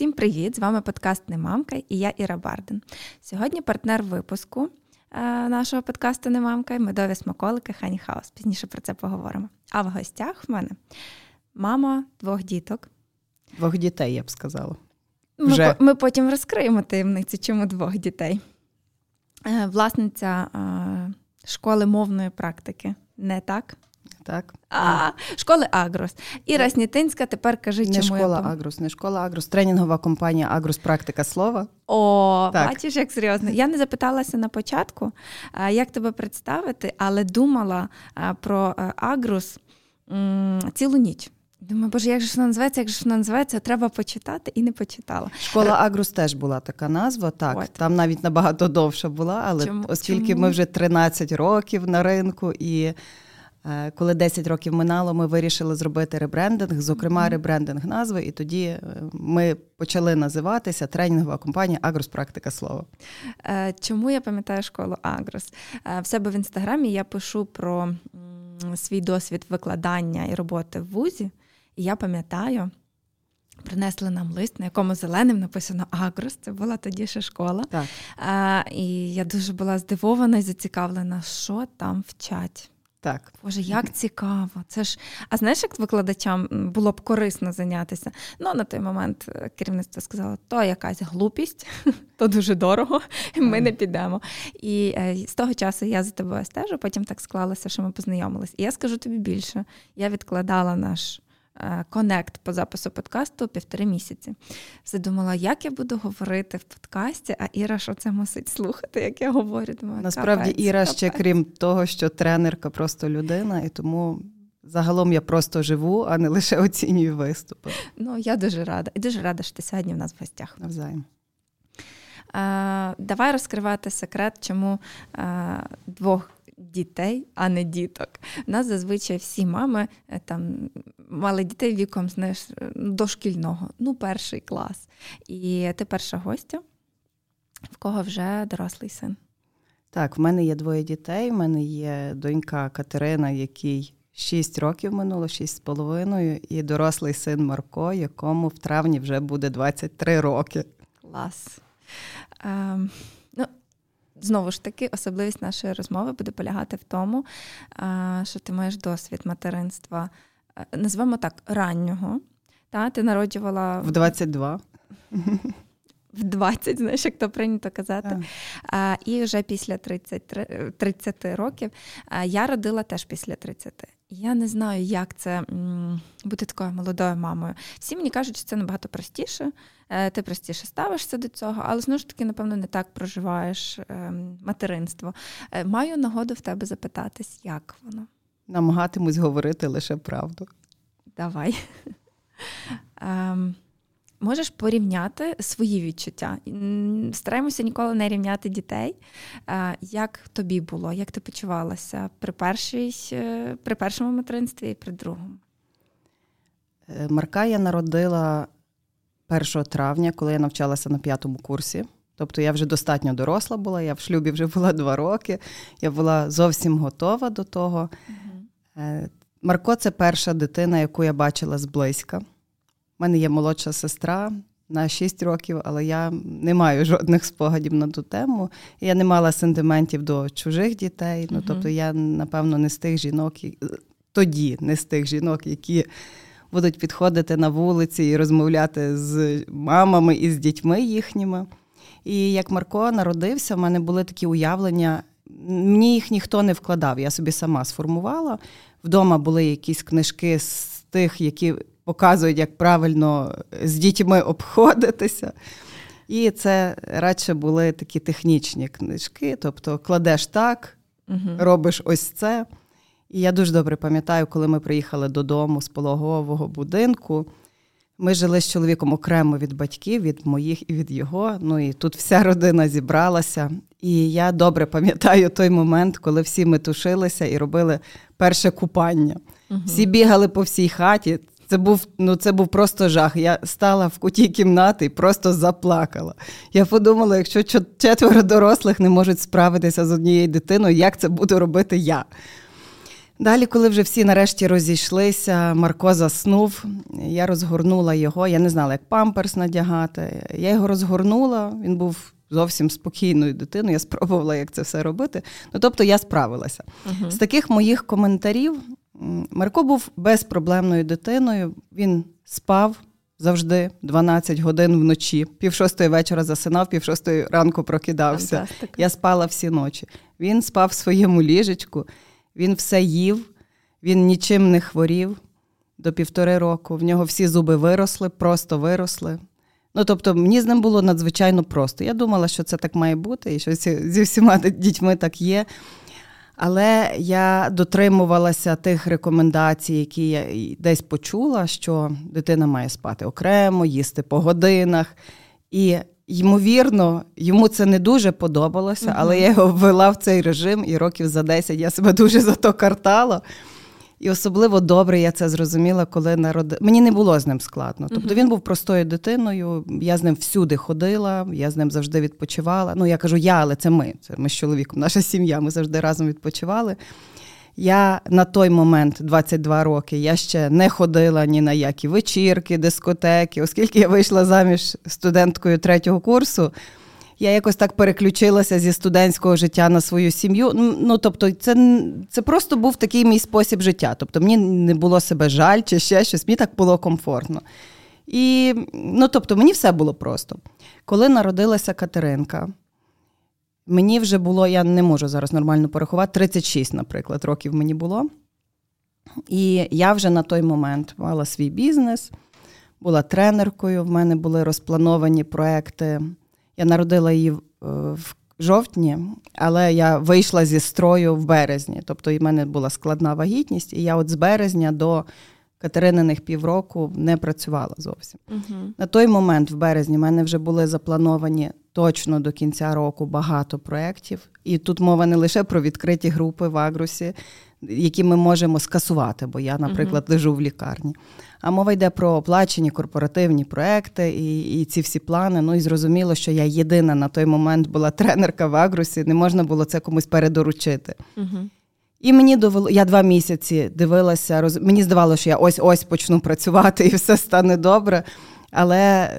Всім привіт! З вами подкаст Немамка і я Іра Барден. Сьогодні партнер випуску е, нашого подкасту Немамка медові смаколики Honey House. Пізніше про це поговоримо. А в гостях в мене мама двох діток. Двох дітей, я б сказала. Вже. Ми ми потім розкриємо таємниці, чому двох дітей. Е, власниця е, школи мовної практики. Не так? Так. А, Школи Агрос. Іра Снітинська, тепер кажи, не школа я... Агрос, не школа Агрос, тренінгова компанія Агрос Практика слова. О, так. бачиш, як серйозно. Я не запиталася на початку, як тебе представити, але думала про е, Агрос цілу ніч. Думаю, боже, як же вона називається, як же вона називається, треба почитати і не почитала. Школа Агрус теж була така назва, так. От. Там навіть набагато довша була, але Чому? оскільки Чому? ми вже 13 років на ринку і. Е, коли 10 років минало, ми вирішили зробити ребрендинг, зокрема, ребрендинг назви, і тоді е, ми почали називатися тренінгова компанія Агрос Практика слова. Е, чому я пам'ятаю школу Агрос? В себе в інстаграмі я пишу про свій досвід викладання і роботи в вузі, і я пам'ятаю. Принесли нам лист, на якому зеленим написано Агрос. Це була тоді ще школа. Так. А, І я дуже була здивована і зацікавлена, що там вчать. Так. Боже, як цікаво. Це ж, а знаєш, як викладачам було б корисно зайнятися? Ну, на той момент е, керівництво сказало, то якась глупість, то дуже дорого, ми не підемо. І е, з того часу я за тобою стежу, потім так склалося, що ми познайомились. І я скажу тобі більше. Я відкладала наш конект по запису подкасту півтори місяці. Задумала, як я буду говорити в подкасті, а Іра що це мусить слухати, як я говорю. Думаю, Насправді, капець, Іра капець. ще крім того, що тренерка просто людина, і тому. Загалом я просто живу, а не лише оцінюю виступи. Ну, я дуже рада. І дуже рада, що ти сьогодні в нас в гостях. Навзаєм. Давай розкривати секрет, чому двох дітей, а не діток. У нас зазвичай всі мами е, там мали дітей віком знаєш, дошкільного, ну, перший клас. І ти перша гостя, в кого вже дорослий син. Так, в мене є двоє дітей. В мене є донька Катерина, який 6 років минуло, 6 з половиною, і дорослий син Марко, якому в травні вже буде 23 роки. Клас. Ем, знову ж таки, особливість нашої розмови буде полягати в тому, що ти маєш досвід материнства, назвемо так, раннього. Та, Ти народжувала в 22. В 20, знаєш, як то прийнято казати. А, І вже після 30 30 років я родила теж після 30. Я не знаю, як це бути такою молодою мамою. Всі мені кажуть, що це набагато простіше, е, ти простіше ставишся до цього, але знову ж таки, напевно, не так проживаєш ем, материнство. Е, маю нагоду в тебе запитатись, як воно. Намагатимусь говорити лише правду. Давай. Можеш порівняти свої відчуття. Стараємося ніколи не рівняти дітей. Як тобі було, як ти почувалася при першій, е, при першому материнстві і при другому? Е, Марка я народила 1 травня, коли я навчалася на п'ятому курсі. Тобто я вже достатньо доросла була, я в шлюбі вже була два роки, я була зовсім готова до того. Угу. Марко це перша дитина, яку я бачила зблизька. Мене є молодша сестра на 6 років, але я не маю жодних спогадів на ту тему. Я не мала сентиментів до чужих дітей. Ну, тобто, я, напевно, не з тих жінок, тоді не з тих жінок, які будуть підходити на вулиці і розмовляти з мамами і з дітьми їхніми. І як Марко народився, в мене були такі уявлення. Мені їх ніхто не вкладав, я собі сама сформувала. Вдома були якісь книжки з тих, які показують, як правильно з дітьми обходитися. І це радше були такі технічні книжки, тобто кладеш так, угу. робиш ось це. І я дуже добре пам'ятаю, коли ми приїхали додому з пологового будинку. Ми жили з чоловіком окремо від батьків, від моїх і від його. Ну і тут вся родина зібралася. І я добре пам'ятаю той момент, коли всі ми тушилися і робили перше купання. Угу. Всі бігали по всій хаті. Це був ну це був просто жах. Я стала в куті кімнати і просто заплакала. Я подумала, якщо четверо дорослих не можуть справитися з однією дитиною, як це буду робити я? Далі, коли вже всі нарешті розійшлися, Марко заснув, я розгорнула його. Я не знала, як памперс надягати. Я його розгорнула, він був зовсім спокійною дитиною. Я спробувала, як це все робити. Ну, тобто я справилася. Uh-huh. З таких моїх коментарів Марко був безпроблемною дитиною. Він спав завжди 12 годин вночі, пів шостої вечора засинав, пів шостої ранку прокидався. Фантастика. Я спала всі ночі. Він спав в своєму ліжечку, він все їв, він нічим не хворів до півтори року. В нього всі зуби виросли, просто виросли. Ну, тобто, мені з ним було надзвичайно просто. Я думала, що це так має бути, і що зі всіма дітьми так є. Але я дотримувалася тих рекомендацій, які я десь почула, що дитина має спати окремо, їсти по годинах. І, ймовірно, йому це не дуже подобалося, але я його ввела в цей режим, і років за 10 я себе дуже за то картала. І особливо добре я це зрозуміла, коли народи... Мені не було з ним складно. Тобто він був простою дитиною, я з ним всюди ходила, я з ним завжди відпочивала. Ну, я кажу, я, але це ми. Це ми з чоловіком, наша сім'я, ми завжди разом відпочивали. Я на той момент, 22 роки, я ще не ходила ні на які вечірки, дискотеки, оскільки я вийшла заміж студенткою третього курсу я якось так переключилася зі студентського життя на свою сім'ю. Ну тобто, це це просто був такий мій спосіб життя. Тобто, мені не було себе жаль чи ще щось, мені так було комфортно. І ну, тобто, мені все було просто. Коли народилася Катеринка, мені вже було, я не можу зараз нормально порахувати, 36, наприклад, років мені було. І я вже на той момент мала свій бізнес, була тренеркою, в мене були розплановані проекти я народила її е, в жовтні, але я вийшла зі строю в березні. Тобто, в мене була складна вагітність, і я от з березня до Катерининих півроку не працювала зовсім. Угу. На той момент, в березні, в мене вже були заплановані точно до кінця року багато проєктів. І тут мова не лише про відкриті групи в Агрусі, які ми можемо скасувати, бо я, наприклад, угу. лежу в лікарні. А мова йде про оплачені корпоративні проекти і і ці всі плани. Ну і зрозуміло, що я єдина на той момент була тренерка в Агрусі, не можна було це комусь передоручити. Угу. І мені довело, я два місяці дивилася, роз... мені здавалося, що я ось ось почну працювати і все стане добре. Але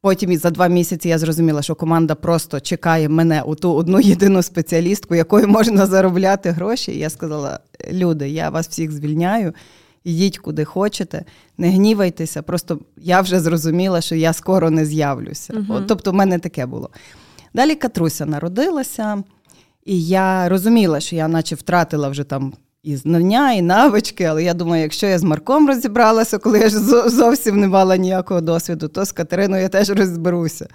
потім і за два місяці я зрозуміла, що команда просто чекає мене у ту одну єдину спеціалістку, якою можна заробляти гроші. І я сказала: люди, я вас всіх звільняю йдіть куди хочете, не гнівайтеся. Просто я вже зрозуміла, що я скоро не з'явлюся. uh От, Тобто, в мене таке було. Далі Катруся народилася, і я розуміла, що я наче втратила вже там. І знання, і навички, але я думаю, якщо я з Марком розібралася, коли я ж зовсім не мала ніякого досвіду, то з Катериною я теж розберуся.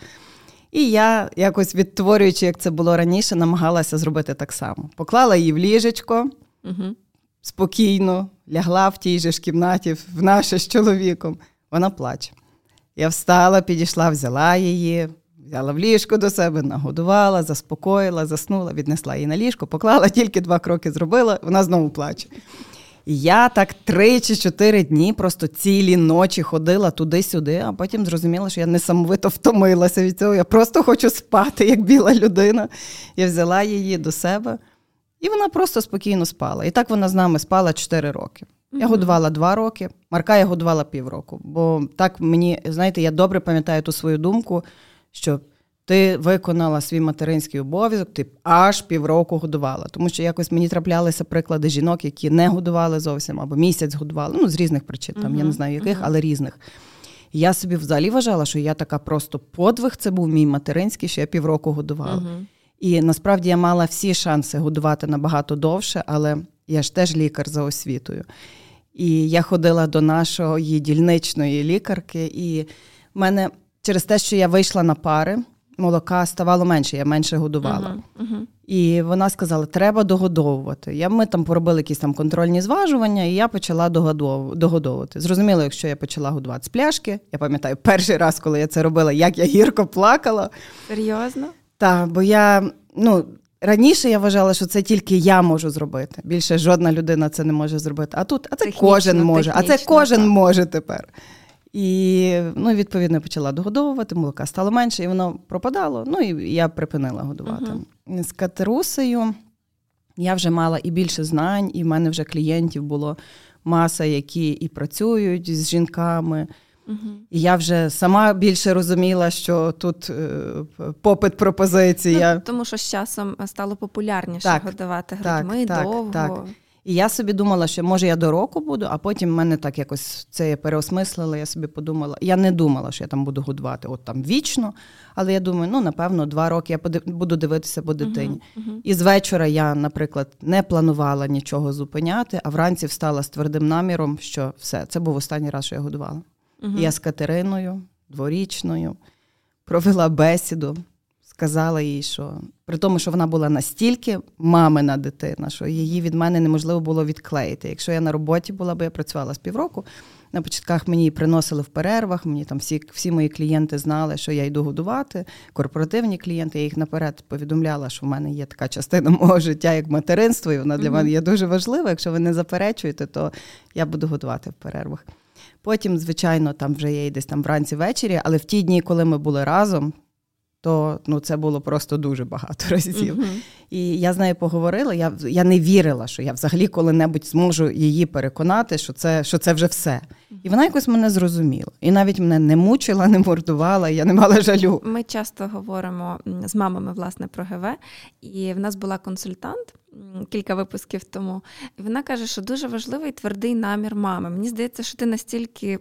І я, якось відтворюючи, як це було раніше, намагалася зробити так само. Поклала її в ліжечко, угу спокійно лягла в тій же ж кімнаті, в наше з чоловіком. Вона плаче. Я встала, підійшла, взяла її, взяла в ліжко до себе, нагодувала, заспокоїла, заснула, віднесла її на ліжко, поклала, тільки два кроки зробила, вона знову плаче. І я так три чи чотири дні просто цілі ночі ходила туди-сюди, а потім зрозуміла, що я несамовито втомилася від цього. Я просто хочу спати, як біла людина. Я взяла її до себе. І вона просто спокійно спала. І так вона з нами спала 4 роки. Я годувала 2 роки, Марка я годувала півроку. Бо так мені, знаєте, я добре пам'ятаю ту свою думку, що ти виконала свій материнський обов'язок, ти аж півроку годувала. Тому що якось мені траплялися приклади жінок, які не годували зовсім, або місяць годували. Ну, з різних причин, там, uh-huh. я не знаю яких, uh-huh. але різних. я собі взагалі вважала, що я така просто подвиг, це був мій материнський, що я півроку годувала. Uh-huh. І насправді я мала всі шанси годувати набагато довше, але я ж теж лікар за освітою. І я ходила до нашої дільничної лікарки, і в мене через те, що я вийшла на пари, молока ставало менше, я менше годувала. Uh-huh, uh-huh. І вона сказала, треба догодовувати. Я, Ми там поробили якісь там контрольні зважування, і я почала догодовувати. Зрозуміло, якщо я почала годувати з пляшки, я пам'ятаю, перший раз, коли я це робила, як я гірко плакала. Серйозно? Так, бо я ну. Раніше я вважала, що це тільки я можу зробити. Більше жодна людина це не може зробити. А тут а це технічно, кожен може, а це кожен так. може тепер. І ну, відповідно почала догодовувати, молока стало менше, і воно пропадало. Ну і я припинила годувати. uh З катерусею я вже мала і більше знань, і в мене вже клієнтів було маса, які і працюють з жінками. Угу. І я вже сама більше розуміла, що тут е, попит пропозиція. Ну, тому що з часом стало популярніше так, годувати грудьми так, довго. Так, І я собі думала, що може я до року буду, а потім мене так якось це я переосмислила. Я собі подумала. Я не думала, що я там буду годувати от там вічно. Але я думаю, ну напевно, два роки я буду дивитися по дитині. Uh-huh, uh-huh. І з вечора я, наприклад, не планувала нічого зупиняти, а вранці встала з твердим наміром, що все, це був останній раз, що я годувала. Uh-huh. Я з Катериною, дворічною, провела бесіду, сказала їй, що при тому, що вона була настільки мамина дитина, що її від мене неможливо було відклеїти. Якщо я на роботі була, бо я працювала з півроку. На початках мені приносили в перервах. Мені там всі всі мої клієнти знали, що я йду годувати. Корпоративні клієнти, я їх наперед повідомляла, що в мене є така частина мого життя, як материнство, і вона для mm-hmm. мене є дуже важлива. Якщо ви не заперечуєте, то я буду годувати в перервах. Потім, звичайно, там вже є десь там вранці ввечері, але в ті дні, коли ми були разом, то ну, це було просто дуже багато разів. Uh-huh. І я з нею поговорила. Я я не вірила, що я взагалі коли-небудь зможу її переконати, що це що це вже все. І вона якось мене зрозуміла. І навіть мене не мучила, не мордувала, я не мала жалю. Ми часто говоримо з мамами власне про ГВ, і в нас була консультант. Кілька випусків тому, і вона каже, що дуже важливий твердий намір мами. Мені здається, що ти настільки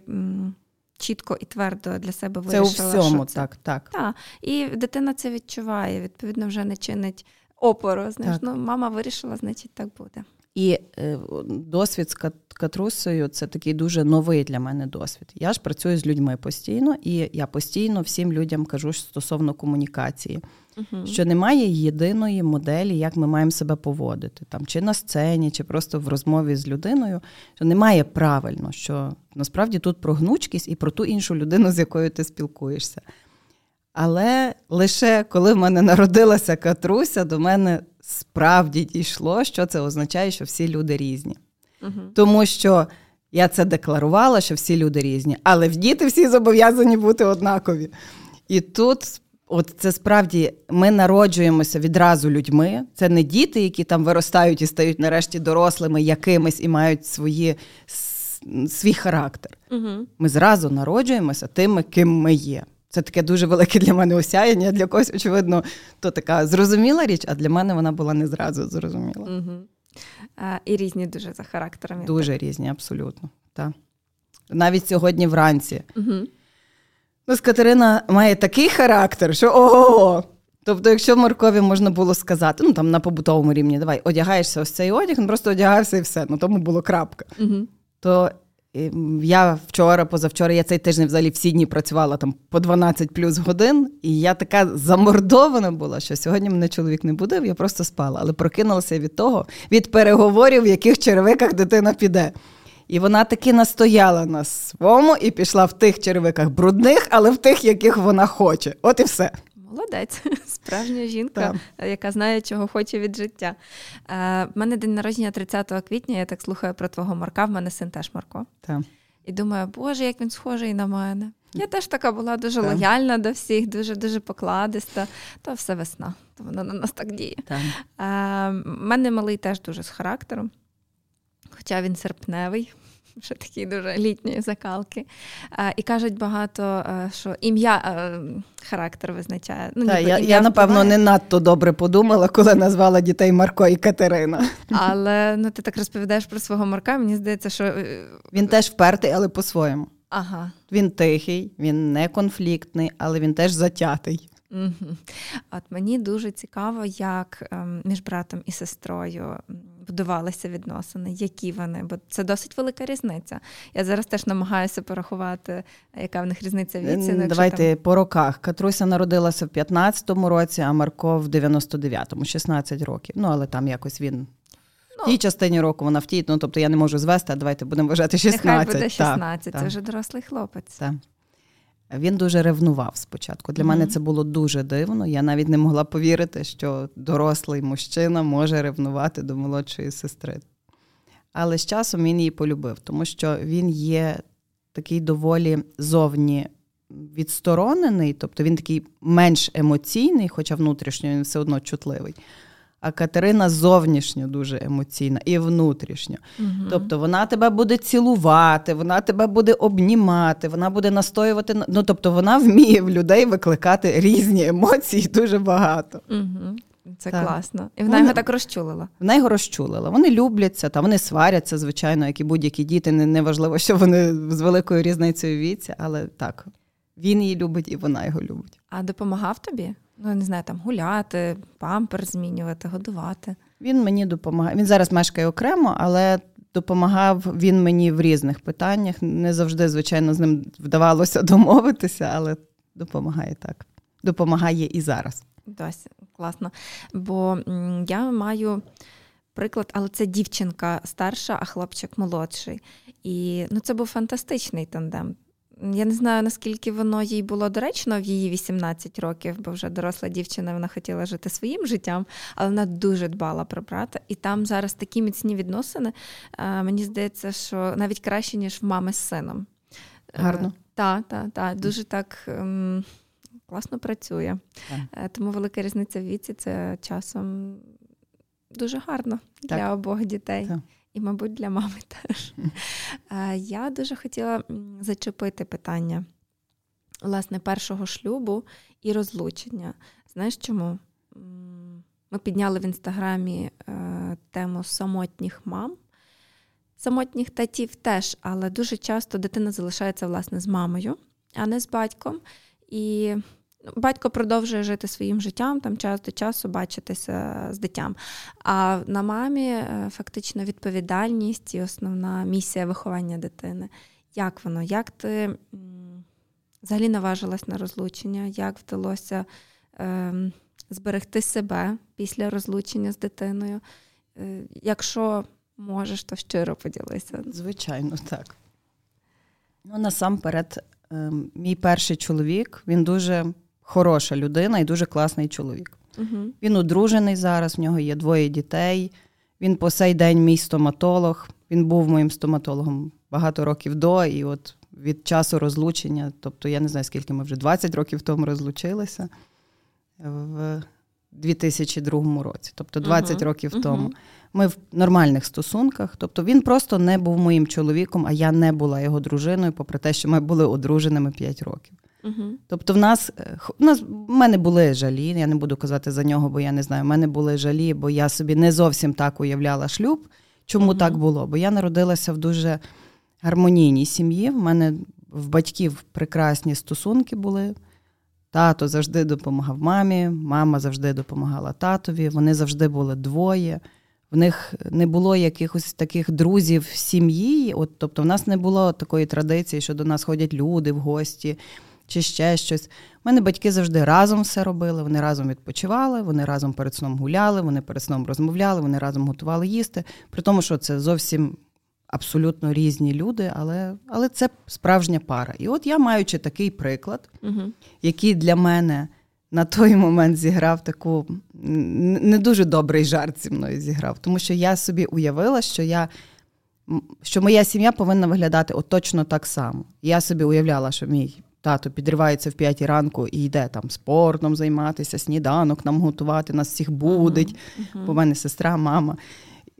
чітко і твердо для себе вирішила. Це у всьому, що це. так. так. Так. І дитина це відчуває, відповідно, вже не чинить опору. Знаєш, ну мама вирішила, значить, так буде. І е, досвід з катрусою це такий дуже новий для мене досвід. Я ж працюю з людьми постійно, і я постійно всім людям кажу стосовно комунікації, uh що немає єдиної моделі, як ми маємо себе поводити, там чи на сцені, чи просто в розмові з людиною. Що немає правильно, що насправді тут про гнучкість і про ту іншу людину, з якою ти спілкуєшся. Але лише коли в мене народилася катруся, до мене справді дійшло, що це означає, що всі люди різні. Угу. Тому що я це декларувала, що всі люди різні, але в діти всі зобов'язані бути однакові. І тут, от це справді, ми народжуємося відразу людьми. Це не діти, які там виростають і стають нарешті дорослими якимись і мають свої, свій характер. Угу. Ми зразу народжуємося тими, ким ми є. Це таке дуже велике для мене осяяння. Для когось, очевидно, то така зрозуміла річ, а для мене вона була не зразу зрозуміла. Угу. А, І різні дуже за характерами. Дуже так? різні, абсолютно. Так. Навіть сьогодні вранці. Угу. Ну, Катерина має такий характер, що ого. Тобто, якщо Маркові можна було сказати, ну там на побутовому рівні, давай одягаєшся ось цей одяг, він просто одягався і все, ну тому було крапка. Угу. То я вчора, позавчора, я цей тиждень взагалі всі дні працювала там по 12 плюс годин, і я така замордована була, що сьогодні мене чоловік не будив, я просто спала. Але прокинулася від того, від переговорів, в яких черевиках дитина піде. І вона таки настояла на своєму і пішла в тих черевиках брудних, але в тих, яких вона хоче. От і все. Молодець, справжня жінка, так. яка знає, чого хоче від життя. Е, У мене день народження 30 квітня, я так слухаю про твого Марка, в мене син теж Марко. Так. І думаю, Боже, як він схожий на мене. Я теж така була дуже так. лояльна до всіх, дуже дуже покладиста. То все весна, то воно на нас так діє. У е, мене малий теж дуже з характером, хоча він серпневий вже такі дуже літні закалки. І кажуть багато, що ім'я характер визначає. Ну, Та, Я, я напевно, не надто добре подумала, коли назвала дітей Марко і Катерина. Але ну, ти так розповідаєш про свого Марка, мені здається, що. Е, він теж впертий, але по-своєму. Ага. Він тихий, він не конфліктний, але він теж затятий. Угу. От мені дуже цікаво, як ем, між братом і сестрою будувалися відносини, які вони, бо це досить велика різниця. Я зараз теж намагаюся порахувати, яка в них різниця віці. Ну, Давайте там... по роках. Катруся народилася в 15-му році, а Марко в 99-му, 16 років. Ну, але там якось він. В тій ну. частині року вона в тій, ну тобто я не можу звести, а давайте будемо вважати 16. Нехай буде 16, так, це так. вже дорослий хлопець. Так. Він дуже ревнував спочатку. Для mm-hmm. мене це було дуже дивно. Я навіть не могла повірити, що дорослий мужчина може ревнувати до молодшої сестри. Але з часом він її полюбив, тому що він є такий доволі зовні відсторонений, тобто він такий менш емоційний, хоча внутрішньо він все одно чутливий. А Катерина зовнішньо дуже емоційна і внутрішньо. Угу. Тобто вона тебе буде цілувати, вона тебе буде обнімати, вона буде настоювати Ну тобто вона вміє в людей викликати різні емоції дуже багато. Угу. Це так. класно. І вона його так розчулила. Вона його розчулила. Вони любляться, та вони сваряться, звичайно, як і будь-які діти. Неважливо, що вони з великою різницею віці, але так, він її любить і вона його любить. А допомагав тобі? Ну, не знаю, там гуляти, пампер змінювати, годувати. Він мені допомагає. Він зараз мешкає окремо, але допомагав він мені в різних питаннях. Не завжди, звичайно, з ним вдавалося домовитися, але допомагає так. Допомагає і зараз. Досі класно. Бо я маю приклад, але це дівчинка старша, а хлопчик молодший. І ну, це був фантастичний тандем. Я не знаю, наскільки воно їй було доречно в її 18 років, бо вже доросла дівчина, вона хотіла жити своїм життям, але вона дуже дбала про брата. І там зараз такі міцні відносини. Мені здається, що навіть краще, ніж в мами з сином. Гарно. Так, так, так. Дуже так ем, класно працює. Так. Е, тому велика різниця в віці це часом дуже гарно так. для обох дітей. Так. І, мабуть, для мами теж. Я дуже хотіла зачепити питання власне першого шлюбу і розлучення. Знаєш чому? Ми підняли в інстаграмі е, тему самотніх мам. Самотніх татів теж, але дуже часто дитина залишається власне з мамою, а не з батьком. І Батько продовжує жити своїм життям, там час до часу бачитися з дитям. А на мамі е, фактично відповідальність і основна місія виховання дитини. Як воно? Як ти взагалі наважилась на розлучення? Як вдалося е, зберегти себе після розлучення з дитиною? Е, якщо можеш, то щиро поділися. Звичайно, так. Ну, насамперед, е, мій перший чоловік, він дуже хороша людина і дуже класний чоловік. Угу. Він одружений зараз, в нього є двоє дітей. Він по сей день мій стоматолог. Він був моїм стоматологом багато років до, і от від часу розлучення, тобто я не знаю, скільки ми вже 20 років тому розлучилися в 2002 році, тобто 20 uh років тому. Ми в нормальних стосунках. Тобто він просто не був моїм чоловіком, а я не була його дружиною, попри те, що ми були одруженими 5 років. Угу. Тобто, в нас е, в нас в мене були жалі. Я не буду казати за нього, бо я не знаю. В мене були жалі, бо я собі не зовсім так уявляла шлюб. Чому угу. так було? Бо я народилася в дуже гармонійній сім'ї. В мене в батьків прекрасні стосунки були. Тато завжди допомагав мамі, мама завжди допомагала татові. Вони завжди були двоє. В них не було якихось таких друзів сім'ї. От, Тобто, в нас не було такої традиції, що до нас ходять люди в гості чи ще щось. У мене батьки завжди разом все робили, вони разом відпочивали, вони разом перед сном гуляли, вони перед сном розмовляли, вони разом готували їсти. При тому, що це зовсім абсолютно різні люди, але але це справжня пара. І от я, маючи такий приклад, угу. який для мене на той момент зіграв таку не дуже добрий жарт зі мною зіграв, тому що я собі уявила, що я. Що моя сім'я повинна виглядати от точно так само. Я собі уявляла, що мій Тато підривається в п'ятій ранку і йде там спортом займатися, сніданок нам готувати, нас всіх будить. Uh-huh. Бо в мене сестра, мама.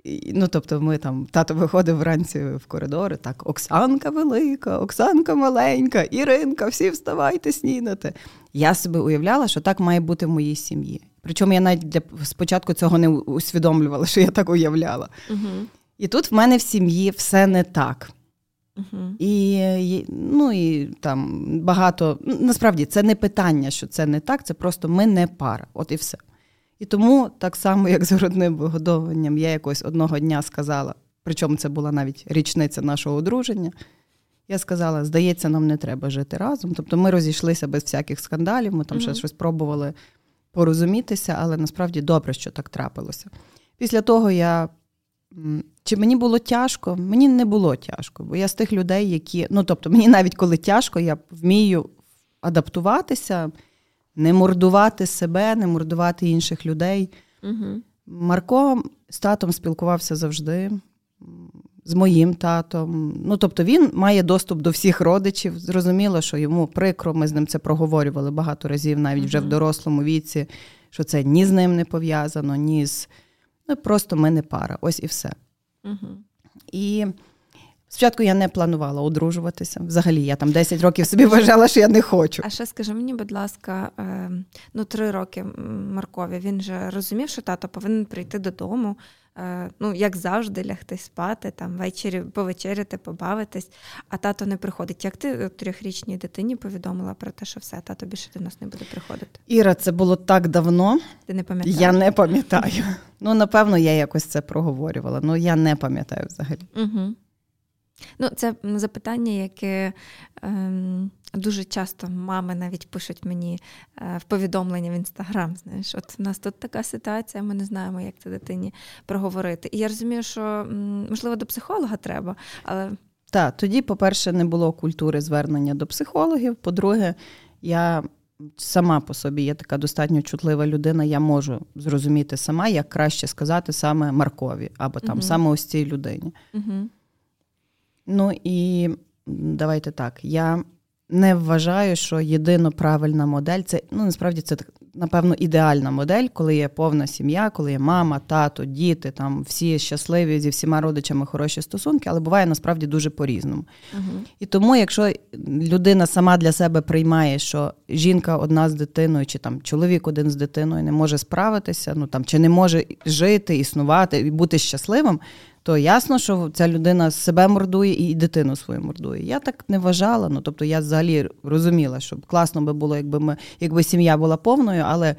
І, Ну, тобто, ми там, тато виходив вранці в коридори, так, Оксанка велика, Оксанка маленька, Іринка, всі вставайте, снідати. Я собі уявляла, що так має бути в моїй сім'ї. Причому я навіть для спочатку цього не усвідомлювала, що я так уявляла. Uh-huh. І тут в мене в сім'ї все не так. Uh-huh. І ну, і там багато. Насправді це не питання, що це не так, це просто ми не пара. От і все. І тому, так само, як з грудним вигодовуванням, я якось одного дня сказала, причому це була навіть річниця нашого одруження. Я сказала: здається, нам не треба жити разом. Тобто ми розійшлися без всяких скандалів, ми там uh-huh. ще щось пробували порозумітися, але насправді добре, що так трапилося. Після того я чи мені було тяжко? Мені не було тяжко, бо я з тих людей, які. Ну, тобто, мені навіть коли тяжко, я вмію адаптуватися, не мордувати себе, не мордувати інших людей. Угу. Марко з татом спілкувався завжди, з моїм татом. Ну, тобто, він має доступ до всіх родичів. Зрозуміло, що йому прикро, ми з ним це проговорювали багато разів, навіть угу. вже в дорослому віці що це ні з ним не пов'язано, ні з ну, просто ми не пара. Ось і все. Угу. І спочатку я не планувала одружуватися. Взагалі, я там 10 років собі вважала, що я не хочу. А ще скажи мені, будь ласка, е, ну три роки Маркові. Він же розумів, що тато повинен прийти додому. Е, ну, як завжди, лягти спати, там ввечері повечеряти, побавитись, а тато не приходить. Як ти трьохрічній дитині повідомила про те, що все, тато більше до нас не буде приходити? Іра, це було так давно. Ти не пам'ятаєш? Я не пам'ятаю. Ну, напевно, я якось це проговорювала, але я не пам'ятаю взагалі. Угу. Ну, це запитання, яке ем, дуже часто мами навіть пишуть мені е, в повідомлення в інстаграм. Знаєш, от у нас тут така ситуація, ми не знаємо, як це дитині проговорити. І я розумію, що можливо до психолога треба, але. Так, тоді, по-перше, не було культури звернення до психологів. По-друге, я сама по собі є така достатньо чутлива людина, я можу зрозуміти сама, як краще сказати саме Маркові або там uh саме ось цій людині. uh Ну і давайте так. Я не вважаю, що єдино правильна модель це ну насправді це напевно ідеальна модель, коли є повна сім'я, коли є мама, тато, діти, там всі щасливі зі всіма родичами хороші стосунки, але буває насправді дуже по-різному. Угу. І тому, якщо людина сама для себе приймає, що жінка одна з дитиною, чи там чоловік один з дитиною не може справитися, ну там чи не може жити, існувати і бути щасливим то ясно, що ця людина себе мордує і дитину свою мордує. Я так не вважала. Ну тобто я взагалі розуміла, що класно би було, якби ми, якби сім'я була повною, але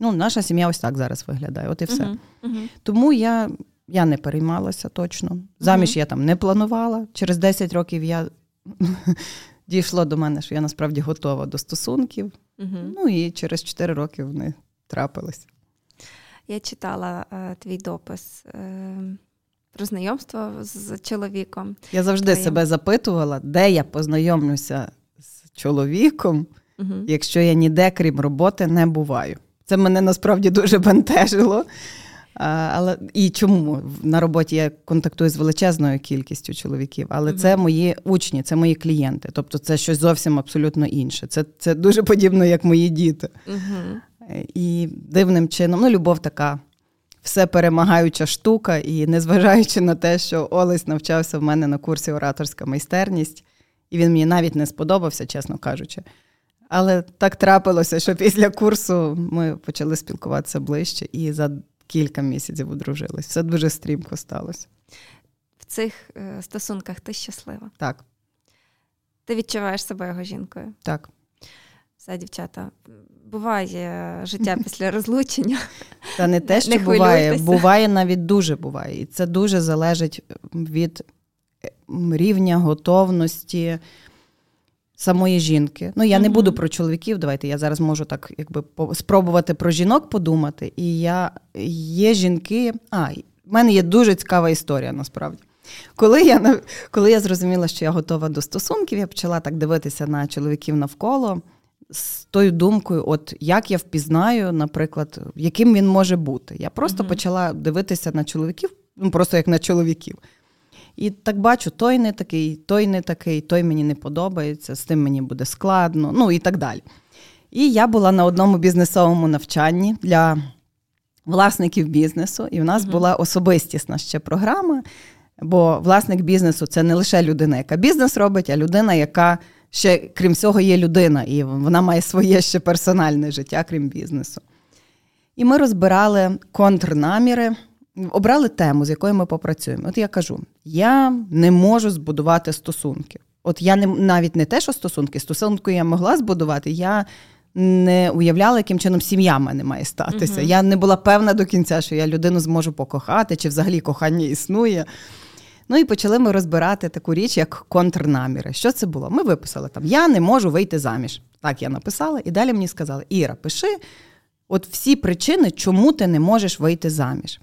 ну, наша сім'я ось так зараз виглядає. От і все. Uh-huh. Uh-huh. Тому я я не переймалася точно. Заміж uh-huh. я там не планувала. Через 10 років я дійшло до мене, що я насправді готова до стосунків. Ну і через 4 роки вони трапились. Я читала е, твій допис. Е, про знайомство з чоловіком. Я завжди Твоїм. себе запитувала, де я познайомлюся з чоловіком, угу. якщо я ніде, крім роботи, не буваю. Це мене насправді дуже бентежило. А, але І чому на роботі я контактую з величезною кількістю чоловіків, але угу. це мої учні, це мої клієнти. Тобто це щось зовсім абсолютно інше. Це це дуже подібно, як мої діти. Угу. І дивним чином, ну, любов така все перемагаюча штука, і незважаючи на те, що Олесь навчався в мене на курсі ораторська майстерність, і він мені навіть не сподобався, чесно кажучи. Але так трапилося, що після курсу ми почали спілкуватися ближче і за кілька місяців одружились. Все дуже стрімко сталося. В цих е, стосунках ти щаслива? Так. Ти відчуваєш себе його жінкою? Так. Все, дівчата, буває життя після розлучення. Та не те, що не буває, буває навіть дуже буває. І це дуже залежить від рівня готовності самої жінки. Ну, я не буду про чоловіків. Давайте я зараз можу так якби спробувати про жінок подумати. І я є жінки. А, в мене є дуже цікава історія насправді. Коли я коли я зрозуміла, що я готова до стосунків, я почала так дивитися на чоловіків навколо з тою думкою, от як я впізнаю, наприклад, яким він може бути. Я просто uh почала дивитися на чоловіків, ну просто як на чоловіків. І так бачу, той не такий, той не такий, той мені не подобається, з тим мені буде складно, ну і так далі. І я була на одному бізнесовому навчанні для власників бізнесу, і в нас uh була особистісна ще програма. Бо власник бізнесу це не лише людина, яка бізнес робить, а людина, яка ще, крім всього, є людина, і вона має своє ще персональне життя, крім бізнесу. І ми розбирали контрнаміри, обрали тему, з якою ми попрацюємо. От я кажу: я не можу збудувати стосунки. От я не навіть не те, що стосунки, стосунки я могла збудувати. я не уявляла, яким чином сім'я в мене має статися. uh Я не була певна до кінця, що я людину зможу покохати, чи взагалі кохання існує. Ну і почали ми розбирати таку річ, як контрнаміри. Що це було? Ми виписали там: Я не можу вийти заміж. Так я написала, і далі мені сказали: Іра, пиши от всі причини, чому ти не можеш вийти заміж.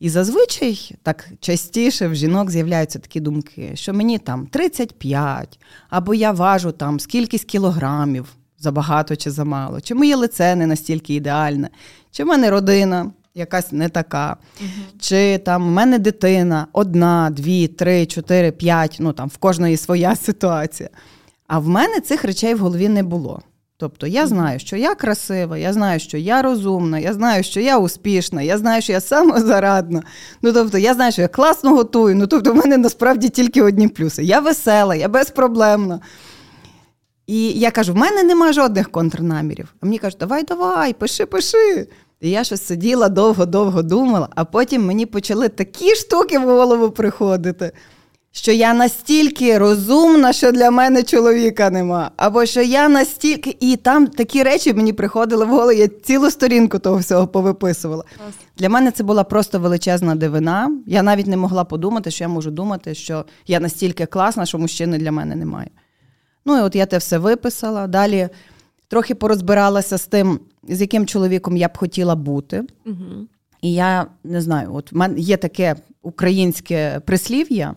І зазвичай так частіше в жінок з'являються такі думки, що мені там 35, або я важу там скількись кілограмів забагато чи замало, чи моє лице не настільки ідеальне, чи в мене родина якась не така. Угу. Чи там у мене дитина одна, дві, три, чотири, п'ять, ну там в кожної своя ситуація. А в мене цих речей в голові не було. Тобто я знаю, що я красива, я знаю, що я розумна, я знаю, що я успішна, я знаю, що я самозарадна. Ну тобто, я знаю, що я класно готую. Ну тобто, в мене насправді тільки одні плюси. Я весела, я безпроблемна. І я кажу: в мене нема жодних контрнамірів. А мені кажуть, давай, давай, пиши, пиши. І я щось сиділа довго-довго думала, а потім мені почали такі штуки в голову приходити що я настільки розумна, що для мене чоловіка нема. Або що я настільки. І там такі речі мені приходили в голову, я цілу сторінку того всього повиписувала. Для мене це була просто величезна дивина. Я навіть не могла подумати, що я можу думати, що я настільки класна, що мужчини для мене немає. Ну, і от я те все виписала. Далі трохи порозбиралася з тим, з яким чоловіком я б хотіла бути. Угу. І я не знаю, от в мене є таке українське прислів'я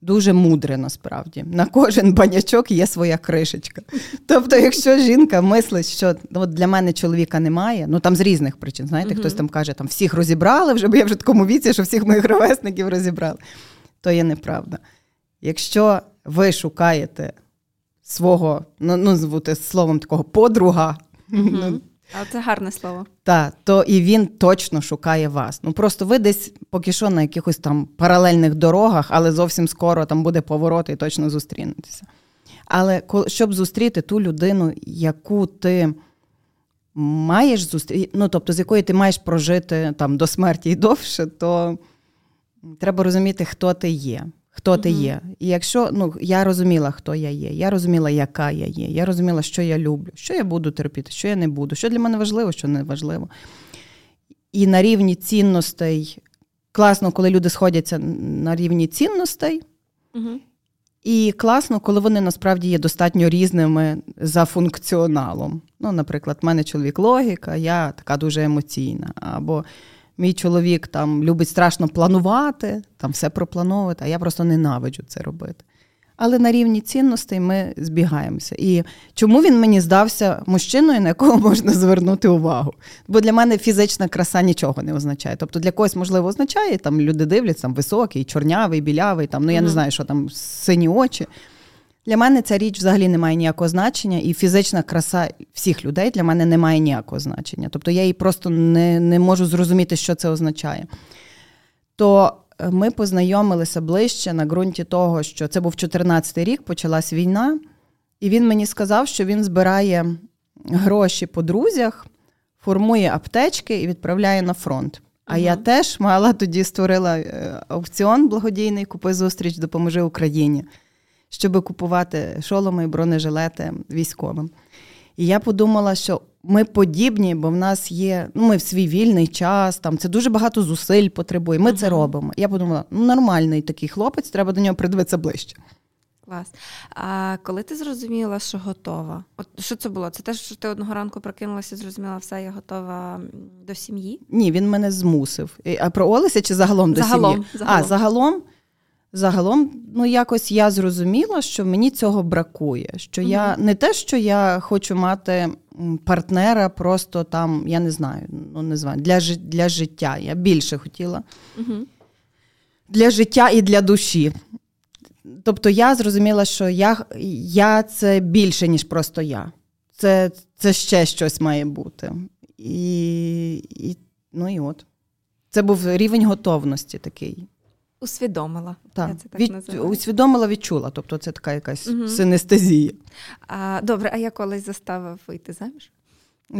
дуже мудре насправді. На кожен банячок є своя кришечка. Тобто, якщо жінка мислить, що ну, от для мене чоловіка немає, ну там з різних причин, знаєте, uh-huh. хтось там каже, там всіх розібрали, вже бо я вже в такому віці, що всіх моїх ровесників розібрали, то є неправда. Якщо ви шукаєте свого, ну, ну звути словом такого подруга, uh-huh. ну, а це гарне слово. Так, то і він точно шукає вас. Ну просто ви десь поки що на якихось там паралельних дорогах, але зовсім скоро там буде поворот і точно зустрінетеся. Але щоб зустріти ту людину, яку ти маєш зустріти, ну тобто з якою ти маєш прожити там до смерті і довше, то треба розуміти, хто ти є хто ти є. І якщо ну, я розуміла, хто я є, я розуміла, яка я є, я розуміла, що я люблю, що я буду терпіти, що я не буду, що для мене важливо, що не важливо. І на рівні цінностей класно, коли люди сходяться на рівні цінностей. Угу. І класно, коли вони насправді є достатньо різними за функціоналом. Ну, Наприклад, в мене чоловік логіка, я така дуже емоційна. Або Мій чоловік там любить страшно планувати, там все проплановувати, а я просто ненавиджу це робити. Але на рівні цінностей ми збігаємося. І чому він мені здався мужчиною, на якого можна звернути увагу? Бо для мене фізична краса нічого не означає. Тобто для когось, можливо, означає, там люди дивляться, там високий, чорнявий, білявий, там, ну я mm-hmm. не знаю, що там сині очі. Для мене ця річ взагалі не має ніякого значення, і фізична краса всіх людей для мене не має ніякого значення. Тобто я її просто не, не можу зрозуміти, що це означає. То е, ми познайомилися ближче на ґрунті того, що це був 14-й рік, почалась війна, і він мені сказав, що він збирає гроші по друзях, формує аптечки і відправляє на фронт. А uh я теж мала тоді створила е, аукціон благодійний Купи зустріч, допоможи Україні щоб купувати шоломи і бронежилети військовим. І я подумала, що ми подібні, бо в нас є, ну ми в свій вільний час, там це дуже багато зусиль потребує. Ми uh-huh. це робимо. Я подумала, ну нормальний такий хлопець, треба до нього придивитися ближче. Клас. А коли ти зрозуміла, що готова? От що це було? Це те, що ти одного ранку прокинулася і зрозуміла, все, я готова до сім'ї? Ні, він мене змусив. А про Олеся чи загалом до сім'ї? Загалом. А загалом Загалом, ну якось я зрозуміла, що мені цього бракує. Що mm я не те, що я хочу мати партнера, просто там, я не знаю, ну не знаю, для для життя. Я більше хотіла mm для життя і для душі. Тобто я зрозуміла, що я я це більше, ніж просто я. Це це ще щось має бути. І, і, Ну і от. Це був рівень готовності такий. Усвідомила. Так, я це так Від, Усвідомила, відчула. Тобто це така якась угу. синестезія. А, Добре, а я колись заставив вийти заміж?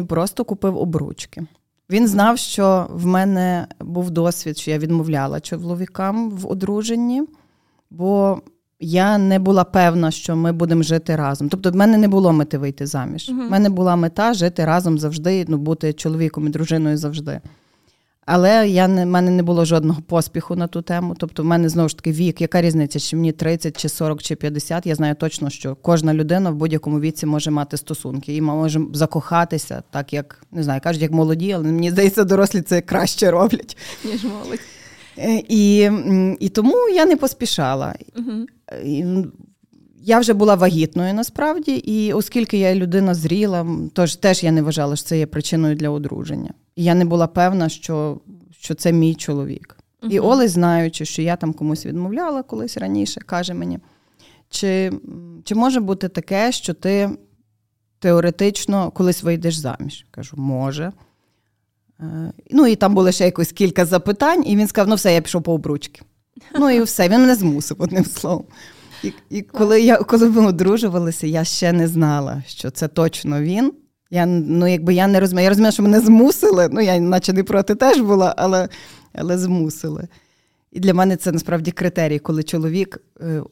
Просто купив обручки. Він знав, що в мене був досвід, що я відмовляла чоловікам в одруженні, бо я не була певна, що ми будемо жити разом. Тобто, в мене не було мети вийти заміж. У uh мене була мета жити разом завжди, ну, бути чоловіком і дружиною завжди. Але я не в мене не було жодного поспіху на ту тему. Тобто, в мене знову ж таки вік, яка різниця, чи мені 30, чи 40, чи 50. Я знаю точно, що кожна людина в будь-якому віці може мати стосунки і може закохатися, так як не знаю, кажуть, як молоді, але мені здається, дорослі це краще роблять. Ніж молодь. Е, і і тому я не поспішала. Угу. Я вже була вагітною насправді, і оскільки я людина зріла, тож теж я не вважала, що це є причиною для одруження. І я не була певна, що що це мій чоловік. Uh-huh. І Олесь, знаючи, що я там комусь відмовляла колись раніше, каже мені: чи чи може бути таке, що ти теоретично колись вийдеш заміж. Кажу, може. Е, ну і там було ще якось кілька запитань, і він сказав: ну все, я пішов по обручки. Ну і все, він мене змусив одним словом. І і коли я коли ми одружувалися, я ще не знала, що це точно він. Я ну, якби я не розумію. Я розумію, що мене змусили. Ну, я наче не проти теж була, але але змусили. І для мене це насправді критерій, коли чоловік е,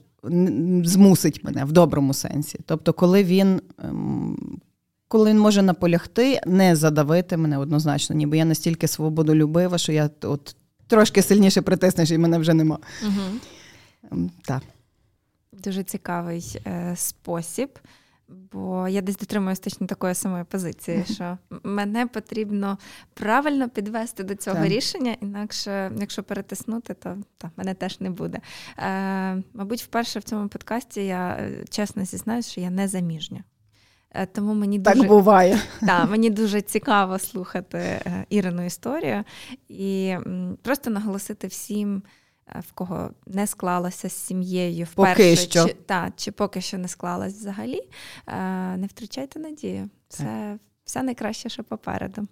змусить мене в доброму сенсі. Тобто, коли він ем, коли він може наполягти, не задавити мене однозначно, ніби я настільки свободолюбива, що я от трошки сильніше притиснеш, і мене вже нема. Угу. Так. Дуже цікавий е, спосіб. Бо я десь дотримуюсь точно такої самої позиції, що мене потрібно правильно підвести до цього так. рішення, інакше, якщо перетиснути, то то мене теж не буде. Е, Мабуть, вперше в цьому подкасті я е, чесно зізнаюся, що я не заміжня. Е, тому мені дуже так буває. Так, мені дуже цікаво слухати е, Ірину історію і просто наголосити всім. Е, в кого не склалося з сім'єю вперше, поки що. Чи, та, чи поки що не склалось взагалі, не втрачайте надію. Це все найкраще, що попереду.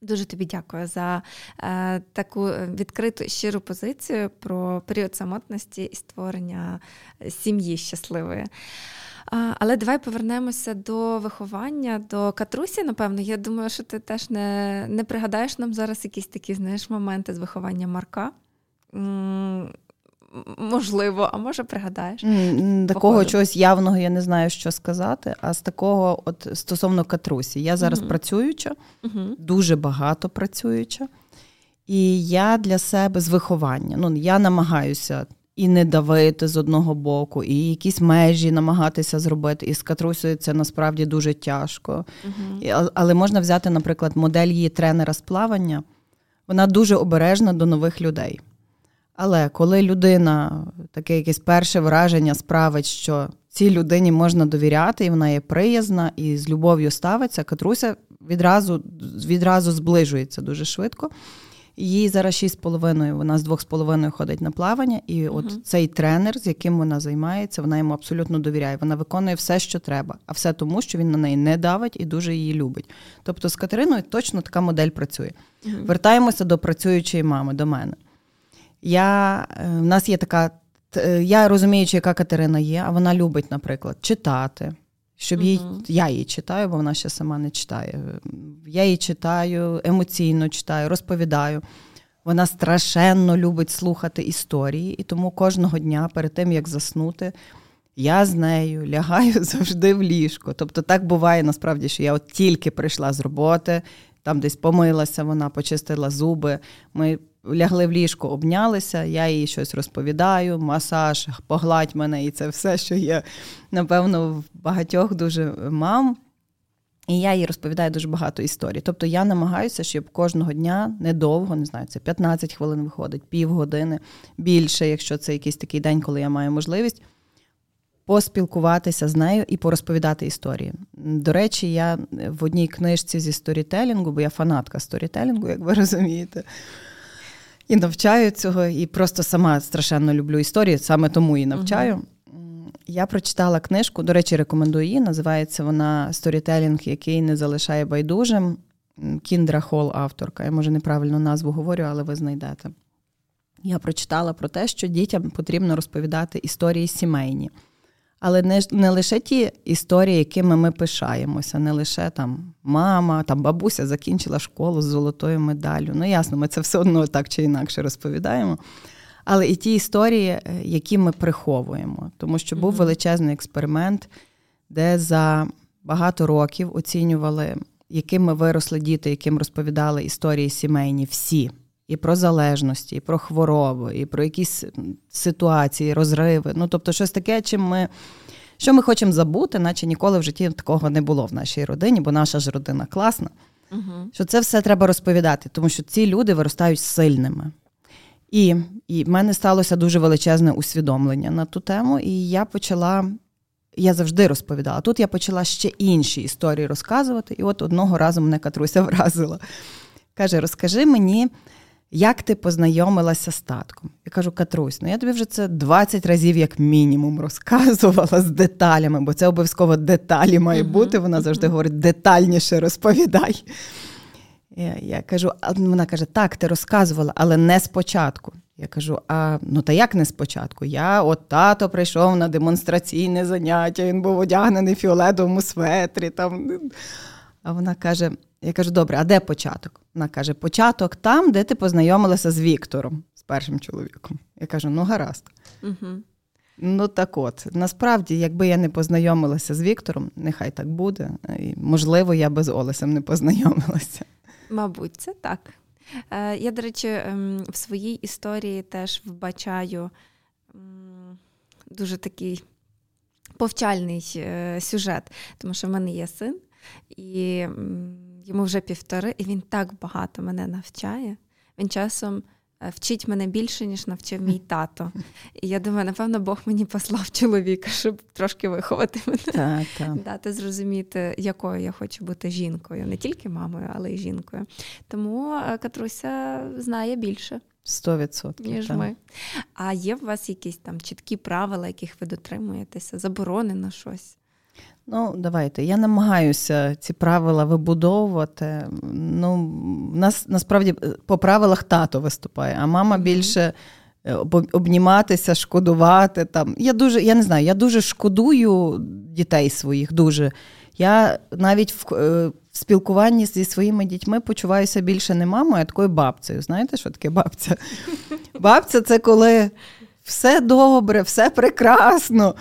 Дуже тобі дякую за е, таку відкриту щиру позицію про період самотності і створення сім'ї щасливої. Але давай повернемося до виховання, до Катрусі. Напевно, я думаю, що ти теж не не пригадаєш нам зараз якісь такі знаєш, моменти з виховання Марка. Можливо, а може пригадаєш? Такого Походу. чогось явного я не знаю, що сказати. А з такого, от стосовно Катрусі, я зараз uh працююча, uh дуже багато працююча, і я для себе з виховання. Ну, я намагаюся і не давити з одного боку, і якісь межі намагатися зробити. І з Катрусею це насправді дуже тяжко. Uh-huh. Але можна взяти, наприклад, модель її тренера з плавання. Вона дуже обережна до нових людей. Але коли людина таке якесь перше враження справить, що цій людині можна довіряти, і вона є приязна і з любов'ю ставиться, Катруся відразу відразу зближується дуже швидко. Їй зараз 6,5, вона з 2,5 ходить на плавання, і от цей тренер, з яким вона займається, вона йому абсолютно довіряє. Вона виконує все, що треба, а все тому, що він на неї не давить і дуже її любить. Тобто з Катериною точно така модель працює. uh Вертаємося до працюючої мами, до мене. Я, е, В нас є така. Е, я розуміючи, яка Катерина є, а вона любить, наприклад, читати щоб uh-huh. їй я її читаю, бо вона ще сама не читає. Я її читаю, емоційно читаю, розповідаю. Вона страшенно любить слухати історії, і тому кожного дня, перед тим як заснути, я з нею лягаю завжди в ліжко. Тобто так буває насправді, що я от тільки прийшла з роботи, там десь помилася, вона почистила зуби. Ми лягли в ліжко, обнялися, я їй щось розповідаю, масаж, погладь мене, і це все, що є, напевно, в багатьох дуже мам. І я їй розповідаю дуже багато історій. Тобто я намагаюся, щоб кожного дня недовго, не знаю, це 15 хвилин виходить, півгодини, більше, якщо це якийсь такий день, коли я маю можливість. Поспілкуватися з нею і порозповідати історії. До речі, я в одній книжці зі сторітелінгу, бо я фанатка сторітелінгу, як ви розумієте, і навчаю цього, і просто сама страшенно люблю історії, саме тому і навчаю. uh Я прочитала книжку, до речі, рекомендую її. Називається вона Сторітелінг, який не залишає байдужим. Кіндра Хол, авторка. Я може неправильну назву говорю, але ви знайдете. Я прочитала про те, що дітям потрібно розповідати історії сімейні. Але не не лише ті історії, якими ми пишаємося, не лише там мама, там бабуся закінчила школу з золотою медаллю. Ну, ясно, ми це все одно так чи інакше розповідаємо. Але і ті історії, е, які ми приховуємо. Тому що був величезний експеримент, де за багато років оцінювали, якими виросли діти, яким розповідали історії сімейні всі і про залежності, і про хвороби, і про якісь ситуації, розриви. Ну, тобто, щось таке, чим ми. Що ми хочемо забути, наче ніколи в житті такого не було в нашій родині, бо наша ж родина класна. Угу. Що це все треба розповідати, тому що ці люди виростають сильними. І і в мене сталося дуже величезне усвідомлення на ту тему, і я почала, я завжди розповідала. Тут я почала ще інші історії розказувати, і от одного разу мене Катруся вразила. Каже: розкажи мені як ти познайомилася з татком? Я кажу, Катрусь, ну я тобі вже це 20 разів, як мінімум, розказувала з деталями, бо це обов'язково деталі має бути. Вона завжди говорить, детальніше розповідай. Я, я кажу, а вона каже: так, ти розказувала, але не спочатку. Я кажу: а ну та як не спочатку? Я от тато прийшов на демонстраційне заняття, він був одягнений в фіолетовому светрі. Там. А вона каже: я кажу, добре, а де початок? Вона каже: початок там, де ти познайомилася з Віктором, з першим чоловіком. Я кажу, ну гаразд. Угу. Ну так от, насправді, якби я не познайомилася з Віктором, нехай так буде. І, Можливо, я би з Олесем не познайомилася. Мабуть, це так. Е, я, до речі, ем, в своїй історії теж вбачаю дуже такий повчальний е, сюжет, тому що в мене є син, і йому вже півтори, і він так багато мене навчає. Він часом Е, вчить мене більше, ніж навчив мій тато. І я думаю, напевно, Бог мені послав чоловіка, щоб трошки виховати мене, так, так. дати зрозуміти, якою я хочу бути жінкою, не тільки мамою, але й жінкою. Тому е, Катруся знає більше. Сто відсотків. Ніж ми. А є у вас якісь там чіткі правила, яких ви дотримуєтеся, заборонено щось? Ну, давайте. Я намагаюся ці правила вибудовувати. Ну, нас насправді е, по правилах тато виступає, а мама більше е, обніматися, шкодувати. Там. Я дуже, я не знаю, я дуже шкодую дітей своїх. дуже. Я навіть в, е, в спілкуванні зі своїми дітьми почуваюся більше не мамою, а такою бабцею. Знаєте, що таке бабця? Бабця це коли все добре, все прекрасно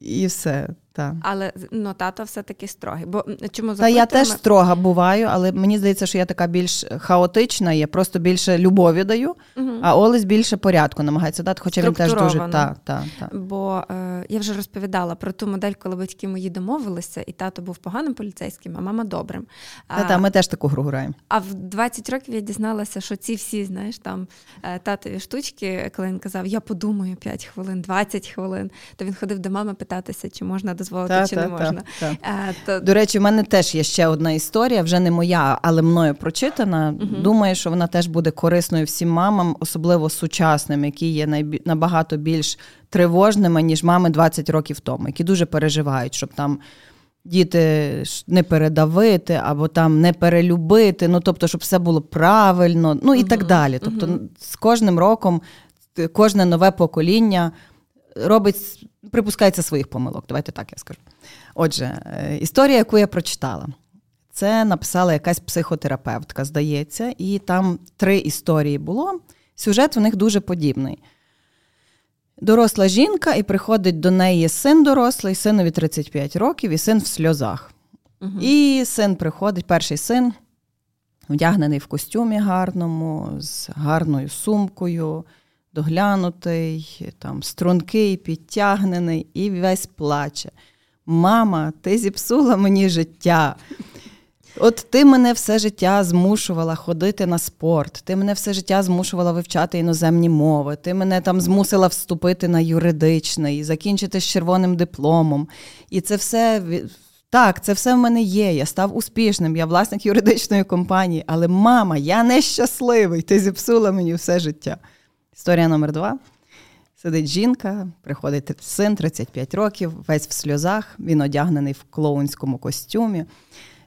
і все. Так. Але ну, тато все-таки строгий. Бо чому Та я теж строга буваю, але мені здається, що я така більш хаотична, я просто більше любові даю, угу. а Олесь більше порядку намагається дати, хоча він теж дуже та, та, та. Бо е, я вже розповідала про ту модель, коли батьки мої домовилися, і тато був поганим поліцейським, а мама добрим. Та, та, ми теж таку гру граємо. А в 20 років я дізналася, що ці всі, знаєш, там е, татові штучки, коли він казав, я подумаю 5 хвилин, 20 хвилин, то він ходив до мами питатися, чи можна дозволити та, чи та, не можна. Та, а, то... До речі, в мене теж є ще одна історія, вже не моя, але мною прочитана. Угу. Думаю, що вона теж буде корисною всім мамам, особливо сучасним, які є найбі... набагато більш тривожними, ніж мами 20 років тому, які дуже переживають, щоб там. Діти не передавити або там не перелюбити, ну тобто, щоб все було правильно, ну і uh так далі. Тобто, uh з кожним роком кожне нове покоління робить, припускається своїх помилок. Давайте так я скажу. Отже, е, історія, яку я прочитала, це написала якась психотерапевтка, здається, і там три історії було. Сюжет у них дуже подібний. Доросла жінка, і приходить до неї син дорослий, синові 35 років, і син в сльозах. Угу. І син приходить, перший син, одягнений в костюмі гарному, з гарною сумкою, доглянутий, там, стрункий, підтягнений і весь плаче. Мама, ти зіпсула мені життя. От ти мене все життя змушувала ходити на спорт, ти мене все життя змушувала вивчати іноземні мови, ти мене там змусила вступити на юридичний, закінчити з червоним дипломом. І це все так, це все в мене є. Я став успішним, я власник юридичної компанії, але мама, я нещасливий, ти зіпсула мені все життя. Історія номер два. Сидить жінка, приходить син 35 років, весь в сльозах, він одягнений в клоунському костюмі.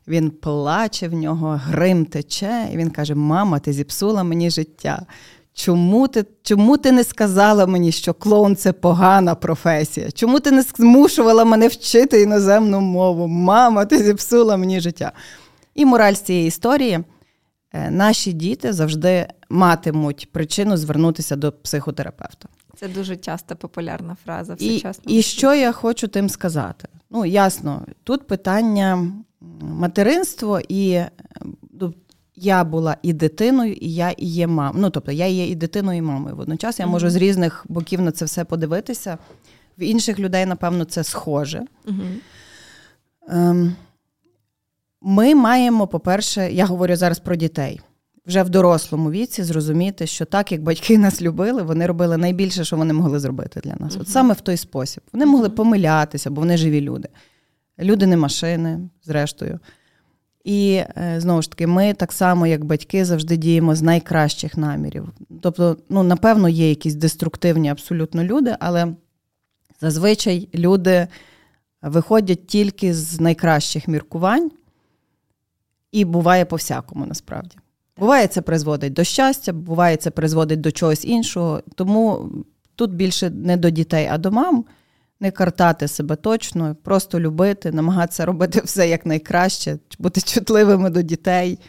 Він плаче в нього, грим тече, і він каже: Мама, ти зіпсула мені життя. Чому ти чому ти не сказала мені, що клоун це погана професія? Чому ти не змушувала мене вчити іноземну мову? Мама, ти зіпсула мені життя. І мораль з цієї історії наші діти завжди матимуть причину звернутися до психотерапевта. Це дуже часто популярна фраза в сучасному. І, і що я хочу тим сказати? Ну, ясно, тут питання материнство, і е, я була і дитиною, і я і є мамою. Ну, тобто я є і дитиною, і мамою. Водночас я можу з різних боків на це все подивитися. В інших людей, напевно, це схоже. Ем, ми маємо, по-перше, я говорю зараз про дітей. Вже в дорослому віці зрозуміти, що так, як батьки нас любили, вони робили найбільше, що вони могли зробити для нас. Uh-huh. От саме в той спосіб. Вони могли помилятися, бо вони живі люди. Люди не машини, зрештою. І е, знову ж таки, ми так само, як батьки, завжди діємо з найкращих намірів. Тобто, ну, напевно, є якісь деструктивні абсолютно люди, але зазвичай люди виходять тільки з найкращих міркувань, і буває по-всякому насправді. Буває, це призводить до щастя, буває, це призводить до чогось іншого. Тому тут більше не до дітей, а до мам. Не картати себе точно, просто любити, намагатися робити все як найкраще, бути чутливими до дітей.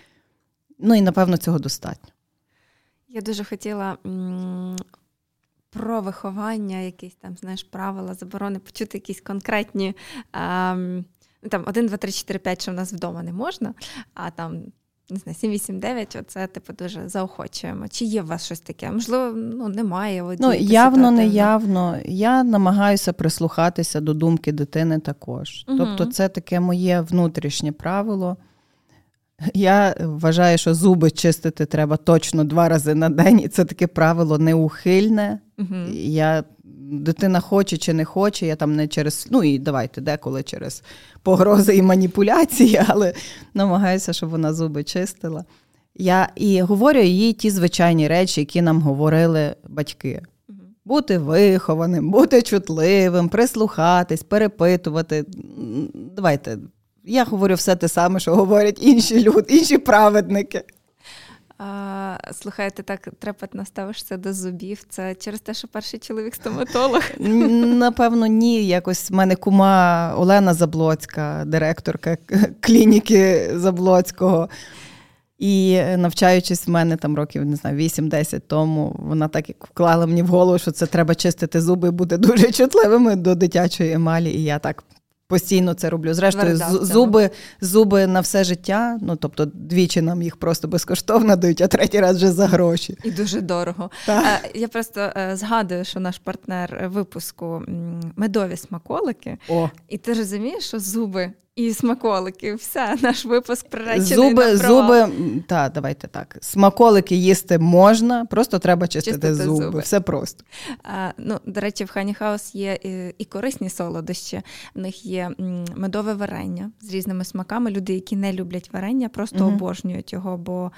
Ну і напевно цього достатньо. Я дуже хотіла м- про виховання, якісь там, знаєш, правила, заборони, почути якісь конкретні. А, там 1, 2, 3, 4, 5, що в нас вдома не можна, а там не знаю, 7, 8, 9, оце типу дуже заохочуємо. Чи є у вас щось таке? Можливо, ну немає. Ну, явно, не явно. Я намагаюся прислухатися до думки дитини також. Угу. Тобто, це таке моє внутрішнє правило. Я вважаю, що зуби чистити треба точно два рази на день, і це таке правило неухильне. Угу. Я дитина хоче чи не хоче, я там не через, ну і давайте деколи через погрози і маніпуляції, але намагаюся, щоб вона зуби чистила. Я і говорю їй ті звичайні речі, які нам говорили батьки. Бути вихованим, бути чутливим, прислухатись, перепитувати. Давайте, я говорю все те саме, що говорять інші люди, інші праведники. А, Слухай, ти так трепетно ставишся до зубів. Це через те, що перший чоловік стоматолог? Напевно, ні. Якось в мене кума Олена Заблоцька, директорка клініки Заблоцького. І навчаючись в мене там років, не знаю, 8-10 тому, вона так вклала мені в голову, що це треба чистити зуби бути дуже чутливими до дитячої емалі. І я так Постійно це роблю. Зрештою, зуби зуби на все життя. Ну тобто, двічі нам їх просто безкоштовно дають, а третій раз вже за гроші. І дуже дорого. Так. Е, я просто е, згадую, що наш партнер випуску медові смаколики, О. і ти розумієш, що зуби і смаколики. Все, наш випуск приречений зуби, на зуби. Так, давайте так. Смаколики їсти можна, просто треба чистити, чистити зуби. зуби. Все просто. А, ну, До речі, в Хані Хаус є і, і корисні солодощі. В них є медове варення з різними смаками. Люди, які не люблять варення, просто угу. обожнюють його. бо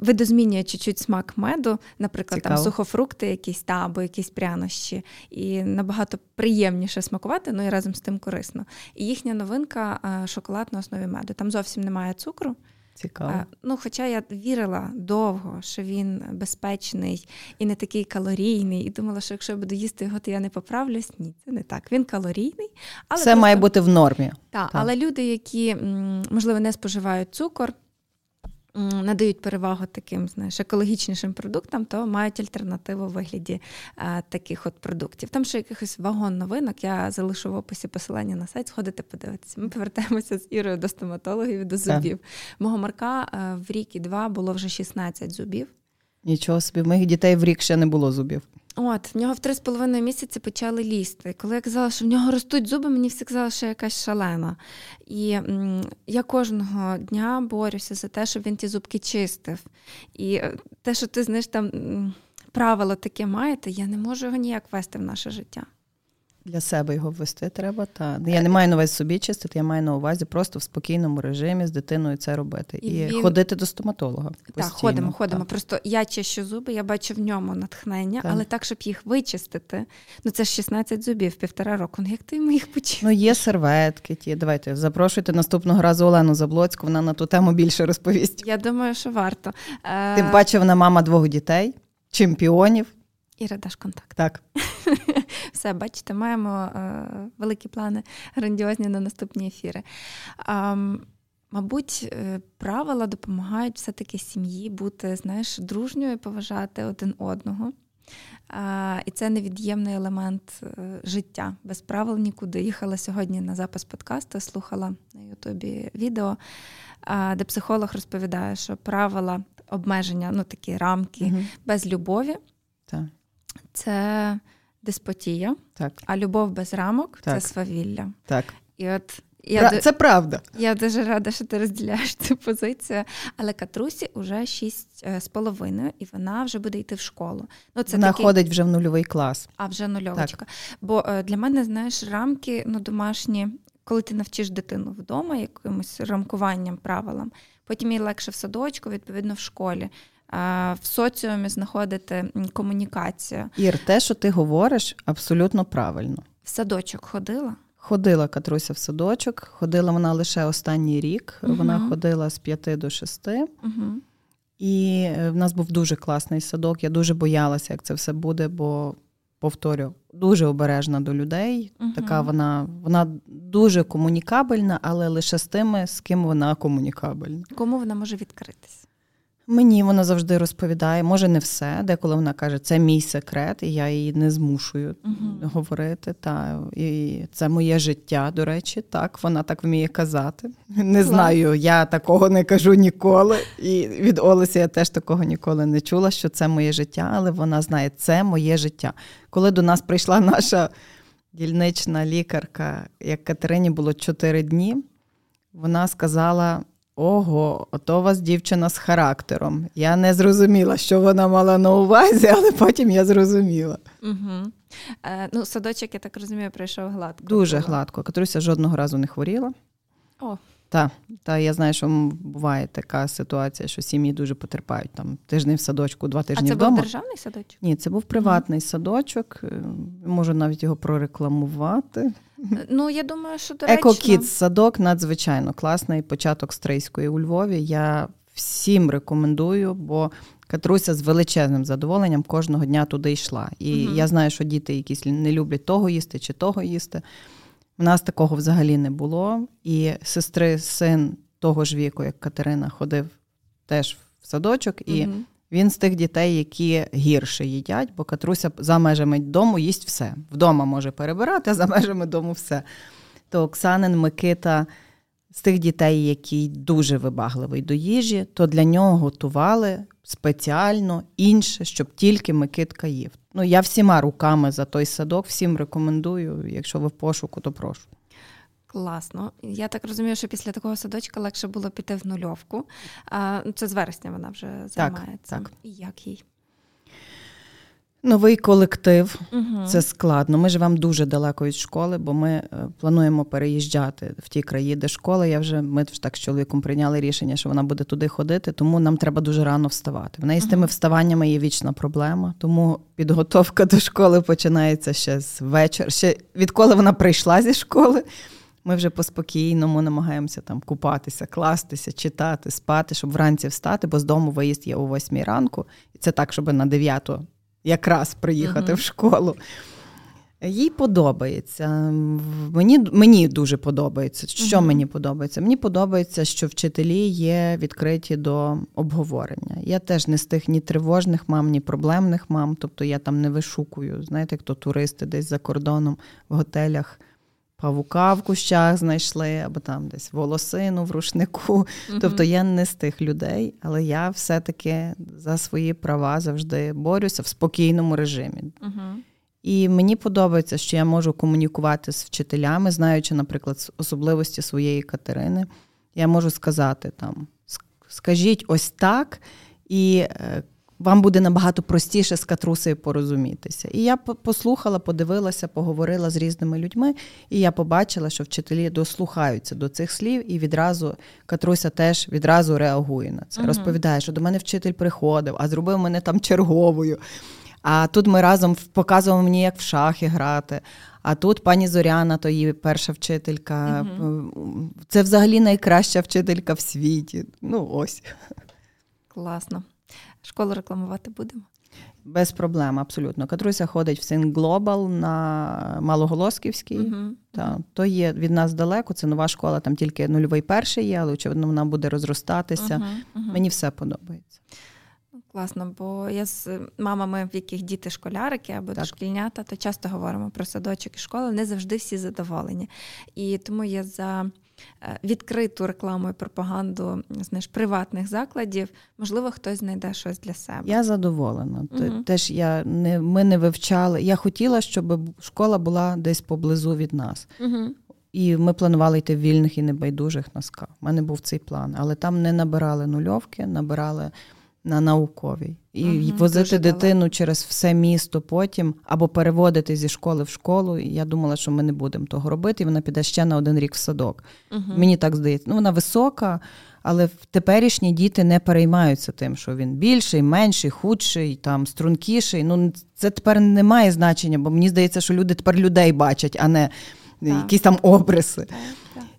видозмінює чуть-чуть смак меду, наприклад, Цікаво. там сухофрукти, якісь та або якісь прянощі, і набагато приємніше смакувати, ну і разом з тим корисно. І їхня новинка е, шоколад на основі меду. Там зовсім немає цукру. Цікаво. Е, ну, Хоча я вірила довго, що він безпечний і не такий калорійний, і думала, що якщо я буду їсти його, то я не поправлюсь. Ні, це не так. Він калорійний, але все просто... має бути в нормі. Так, так, але люди, які можливо не споживають цукор надають перевагу таким знаєш, екологічнішим продуктам, то мають альтернативу в вигляді а, таких от продуктів. Там ще якихось вагон новинок. Я залишу в описі посилання на сайт, сходите, подивитися. Ми повертаємося з Ірою до стоматологів і до зубів. Мого Марка а, в рік і два було вже 16 зубів. Нічого собі, в моїх дітей в рік ще не було зубів. От, в нього в три з половиною місяці почали лізти. Коли я казала, що в нього ростуть зуби, мені всі казали, що якась шалена. І м, я кожного дня борюся за те, щоб він ті зубки чистив. І е, те, що ти знаєш, там правило таке маєте, я не можу його ніяк вести в наше життя. Для себе його ввести треба. Та я не маю на увазі собі чистити, я маю на увазі просто в спокійному режимі з дитиною це робити. І, і він... ходити до стоматолога. Так, ходимо, ходимо. Так. Просто я чищу зуби, я бачу в ньому натхнення, так. але так, щоб їх вичистити. Ну це ж 16 зубів, півтора року. Ну як ти їх почистиш? Ну є серветки. Ті. Давайте запрошуйте наступного разу Олену Заблоцьку. Вона на ту тему більше розповість. Я думаю, що варто. Тим паче вона мама двох дітей, чемпіонів. Іра, даш контакт. Так. Все, бачите, маємо е, великі плани, грандіозні на наступні ефіри. А, Мабуть, е, правила допомагають все-таки сім'ї бути, знаєш, дружньою і поважати один одного. А, І це невід'ємний елемент е, життя. Без правил нікуди. Їхала сьогодні на запис подкасту, слухала на Ютубі відео, де психолог розповідає, що правила обмеження, ну такі рамки угу. без любові. Так це деспотія, так. а любов без рамок так. це свавілля. Так. І от я Це правда. Я дуже рада, що ти розділяєш цю позицію. Але Катрусі вже шість е, з половиною, і вона вже буде йти в школу. Ну, це Вона такий... ходить вже в нульовий клас. А вже нульовочка. Так. Бо е, для мене, знаєш, рамки ну, домашні коли ти навчиш дитину вдома якимось рамкуванням, правилам, потім їй легше в садочку, відповідно, в школі. В соціумі знаходити комунікацію. Ір, те, що ти говориш, абсолютно правильно. В садочок ходила? Ходила Катруся в садочок, ходила вона лише останній рік. uh Вона ходила з п'яти до шести. uh І е, в нас був дуже класний садок. Я дуже боялася, як це все буде, бо повторю, дуже обережна до людей. uh Така вона вона дуже комунікабельна, але лише з тими, з ким вона комунікабельна. Кому вона може відкритись? Мені вона завжди розповідає, може не все. Деколи вона каже, це мій секрет, і я її не змушую uh-huh. говорити. Та і це моє життя. До речі, так вона так вміє казати. Не знаю, я такого не кажу ніколи. І від Олесі я теж такого ніколи не чула, що це моє життя, але вона знає, це моє життя. Коли до нас прийшла наша дільнична лікарка, як Катерині було 4 дні, вона сказала. Ого, ото у вас дівчина з характером. Я не зрозуміла, що вона мала на увазі, але потім я зрозуміла. Угу. Е, Ну, Садочок, я так розумію, пройшов гладко. Дуже було. гладко. Катруся жодного разу не хворіла. О. Так, та я знаю, що буває така ситуація, що сім'ї дуже потерпають там тиждень в садочку, два тижні вдома. А це був державний садочок? Ні, це був приватний mm. садочок. Е, можу навіть його прорекламувати. Ну, я думаю, що доречно... Екокіт садок надзвичайно класний. Початок стрийської у Львові. Я всім рекомендую, бо Катруся з величезним задоволенням кожного дня туди йшла. І mm я знаю, що діти якісь не люблять того їсти чи того їсти. У нас такого взагалі не було. І сестри, син того ж віку, як Катерина, ходив теж в садочок, і mm він з тих дітей, які гірше їдять, бо Катруся за межами дому їсть все. Вдома може перебирати, а за межами дому все. То Оксанин Микита з тих дітей, які дуже вибагливий до їжі, то для нього готували спеціально інше, щоб тільки Микитка їв. Ну, я всіма руками за той садок, всім рекомендую. Якщо ви в пошуку, то прошу. Класно. Я так розумію, що після такого садочка легше було піти в нульовку. А, ну, Це з вересня вона вже займається. Так, так. І як їй? Новий колектив, угу. це складно. Ми живемо дуже далеко від школи, бо ми е, плануємо переїжджати в ті краї, де школа. Я вже ми так з чоловіком прийняли рішення, що вона буде туди ходити, тому нам треба дуже рано вставати. В неї з тими вставаннями є вічна проблема, тому підготовка до школи починається ще з вечора. Ще відколи вона прийшла зі школи. Ми вже по спокійному намагаємося там купатися, кластися, читати, спати, щоб вранці встати, бо з дому виїзд є о восьмій ранку, і це так, щоб на дев'яту якраз приїхати uh-huh. в школу. Їй подобається. Мені мені дуже подобається. Що uh-huh. мені подобається? Мені подобається, що вчителі є відкриті до обговорення. Я теж не з тих ні тривожних мам, ні проблемних мам. Тобто я там не вишукую. Знаєте, хто туристи десь за кордоном в готелях павука в кущах знайшли, або там десь волосину в рушнику. Uh-huh. Тобто я не з тих людей, але я все-таки за свої права завжди борюся в спокійному режимі. Uh-huh. І мені подобається, що я можу комунікувати з вчителями, знаючи, наприклад, особливості своєї Катерини. Я можу сказати там: скажіть ось так, і е, вам буде набагато простіше з катрусею порозумітися. І я послухала, подивилася, поговорила з різними людьми, і я побачила, що вчителі дослухаються до цих слів, і відразу Катруся теж відразу реагує на це. Угу. Розповідає, що до мене вчитель приходив, а зробив мене там черговою. А тут ми разом показували мені, як в шахи грати. А тут пані Зоряна, то її перша вчителька. Угу. Це взагалі найкраща вчителька в світі. Ну ось. Класно. Школу рекламувати будемо? Без проблем, абсолютно. Катруся ходить в Син Глобал на Малоголосківський. Uh-huh. Та, то є від нас далеко, це нова школа, там тільки нульовий перший є, але очевидно, вона буде розростатися. Uh-huh. Uh-huh. Мені все подобається. Ну, класно, бо я з мамами, в яких діти школярики або так. дошкільнята, то часто говоримо про садочок і школи, не завжди всі задоволені. І тому я за відкриту рекламу і пропаганду знаєш, приватних закладів, можливо, хтось знайде щось для себе. Я задоволена. Угу. Теж я не ми не вивчали. Я хотіла, щоб школа була десь поблизу від нас. Угу. І ми планували йти в вільних і небайдужих на СКА. У мене був цей план, але там не набирали нульовки, набирали на науковій. І угу, возити дитину далеко. через все місто потім або переводити зі школи в школу. І я думала, що ми не будемо того робити, і вона піде ще на один рік в садок. Угу. Мені так здається. Ну, вона висока, але теперішні діти не переймаються тим, що він більший, менший, худший, там стрункіший. Ну це тепер не має значення, бо мені здається, що люди тепер людей бачать, а не так. якісь там обриси. Так.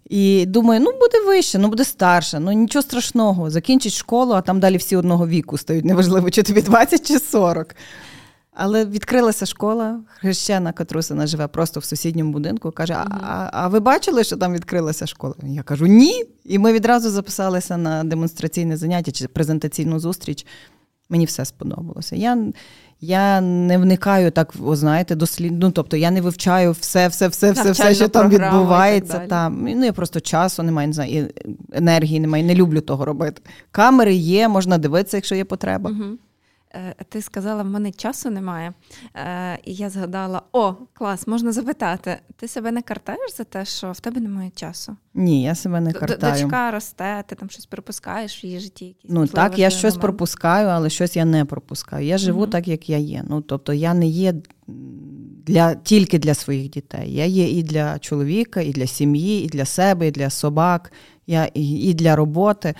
І думаю, ну буде вище, ну буде старше, ну нічого страшного. Закінчить школу, а там далі всі одного віку стають. Неважливо, чи тобі 20 чи 40. Але відкрилася школа, хрещена Катрусина живе просто в сусідньому будинку. Каже: а, а а, ви бачили, що там відкрилася школа? Я кажу, ні. І ми відразу записалися на демонстраційне заняття чи презентаційну зустріч. Мені все сподобалося. Я я не вникаю так, о, знаєте, дослід... ну, тобто я не вивчаю все, все, все, все, все, що там відбувається. Там. Ну, я просто часу немає, не знаю, енергії немає, не люблю того робити. Камери є, можна дивитися, якщо є потреба. Угу. Е, ти сказала, в мене часу немає. Е, і я згадала: о, клас, можна запитати. Ти себе не картаєш за те, що в тебе немає часу? Ні, я себе не картаю. Дочка росте, ти там щось пропускаєш в її житті. Якісь ну так, я щось момент. пропускаю, але щось я не пропускаю. Я живу угу. так, як я є. Ну тобто я не є для тільки для своїх дітей. Я є і для чоловіка, і для сім'ї, і для себе, і для собак, я і, і для роботи.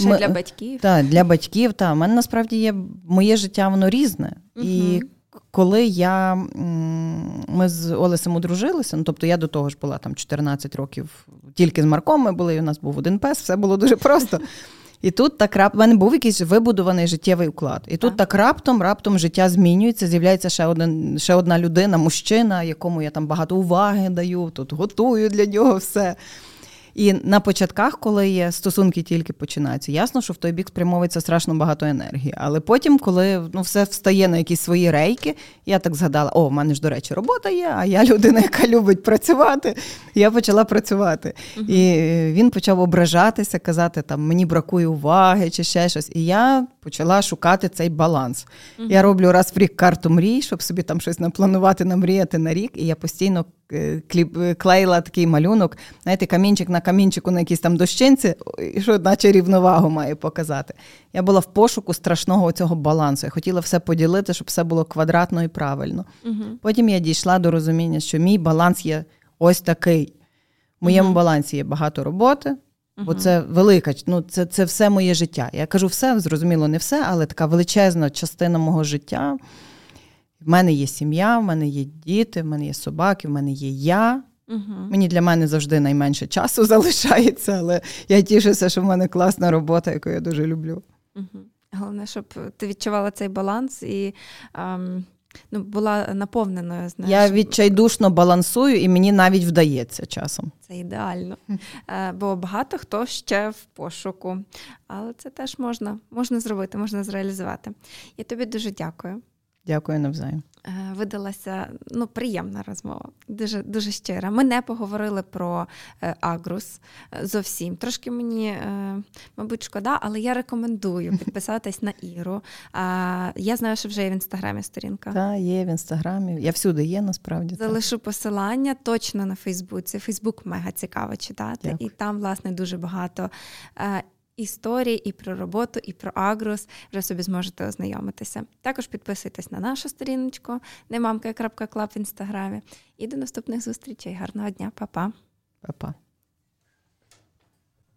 Ще Ми, для батьків. Так, для батьків. Та. У мене насправді є моє життя, воно різне. Угу. І коли я ми з Олесем одружилися, ну тобто я до того ж була там 14 років, тільки з Марком ми були, і у нас був один пес, все було дуже просто. І тут так рап... в мене був якийсь вибудований життєвий уклад. І тут так раптом, раптом життя змінюється, з'являється ще один, ще одна людина, мужчина, якому я там багато уваги даю, тут готую для нього все. І на початках, коли є стосунки тільки починаються, ясно, що в той бік спрямовується страшно багато енергії. Але потім, коли ну, все встає на якісь свої рейки, я так згадала: о, в мене ж, до речі, робота є, а я людина, яка любить працювати. Я почала працювати. uh І він почав ображатися, казати, там мені бракує уваги чи ще щось. І я почала шукати цей баланс. uh Я роблю раз в рік карту мрій, щоб собі там щось напланувати, намріяти на рік. І я постійно Е, кліп, е, клеїла такий малюнок, знаєте, камінчик на камінчику на якійсь там дощинці, що наче рівновагу має показати. Я була в пошуку страшного цього балансу. Я хотіла все поділити, щоб все було квадратно і правильно. Угу. Потім я дійшла до розуміння, що мій баланс є ось такий. В моєму угу. балансі є багато роботи. Бо це велика, ну це це все моє життя. Я кажу все, зрозуміло, не все, але така величезна частина мого життя. В мене є сім'я, в мене є діти, в мене є собаки, в мене є я. Угу. Мені для мене завжди найменше часу залишається, але я тішуся, що в мене класна робота, яку я дуже люблю. Угу. Головне, щоб ти відчувала цей баланс і ем, ну, була наповненою. Знаєш. Я відчайдушно балансую, і мені навіть вдається часом. Це ідеально. Е, бо багато хто ще в пошуку. Але це теж можна, можна зробити, можна зреалізувати. Я тобі дуже дякую. Дякую навзаєм. Е, видалася ну, приємна розмова, дуже дуже щира. Ми не поговорили про е, Агрус е, зовсім. Трошки мені, мабуть, шкода, але я рекомендую підписатись на Іру. Я знаю, що вже є в інстаграмі сторінка. Так, є в інстаграмі. Я всюди є, насправді. Залишу так. посилання точно на Фейсбуці. Фейсбук мега цікаво читати, Дякую. і там, власне, дуже багато історій і про роботу, і про агрос. Вже собі зможете ознайомитися. Також підписуйтесь на нашу сторіночку немамка.клаб в інстаграмі. І до наступних зустрічей. Гарного дня, Па-па. Па-па.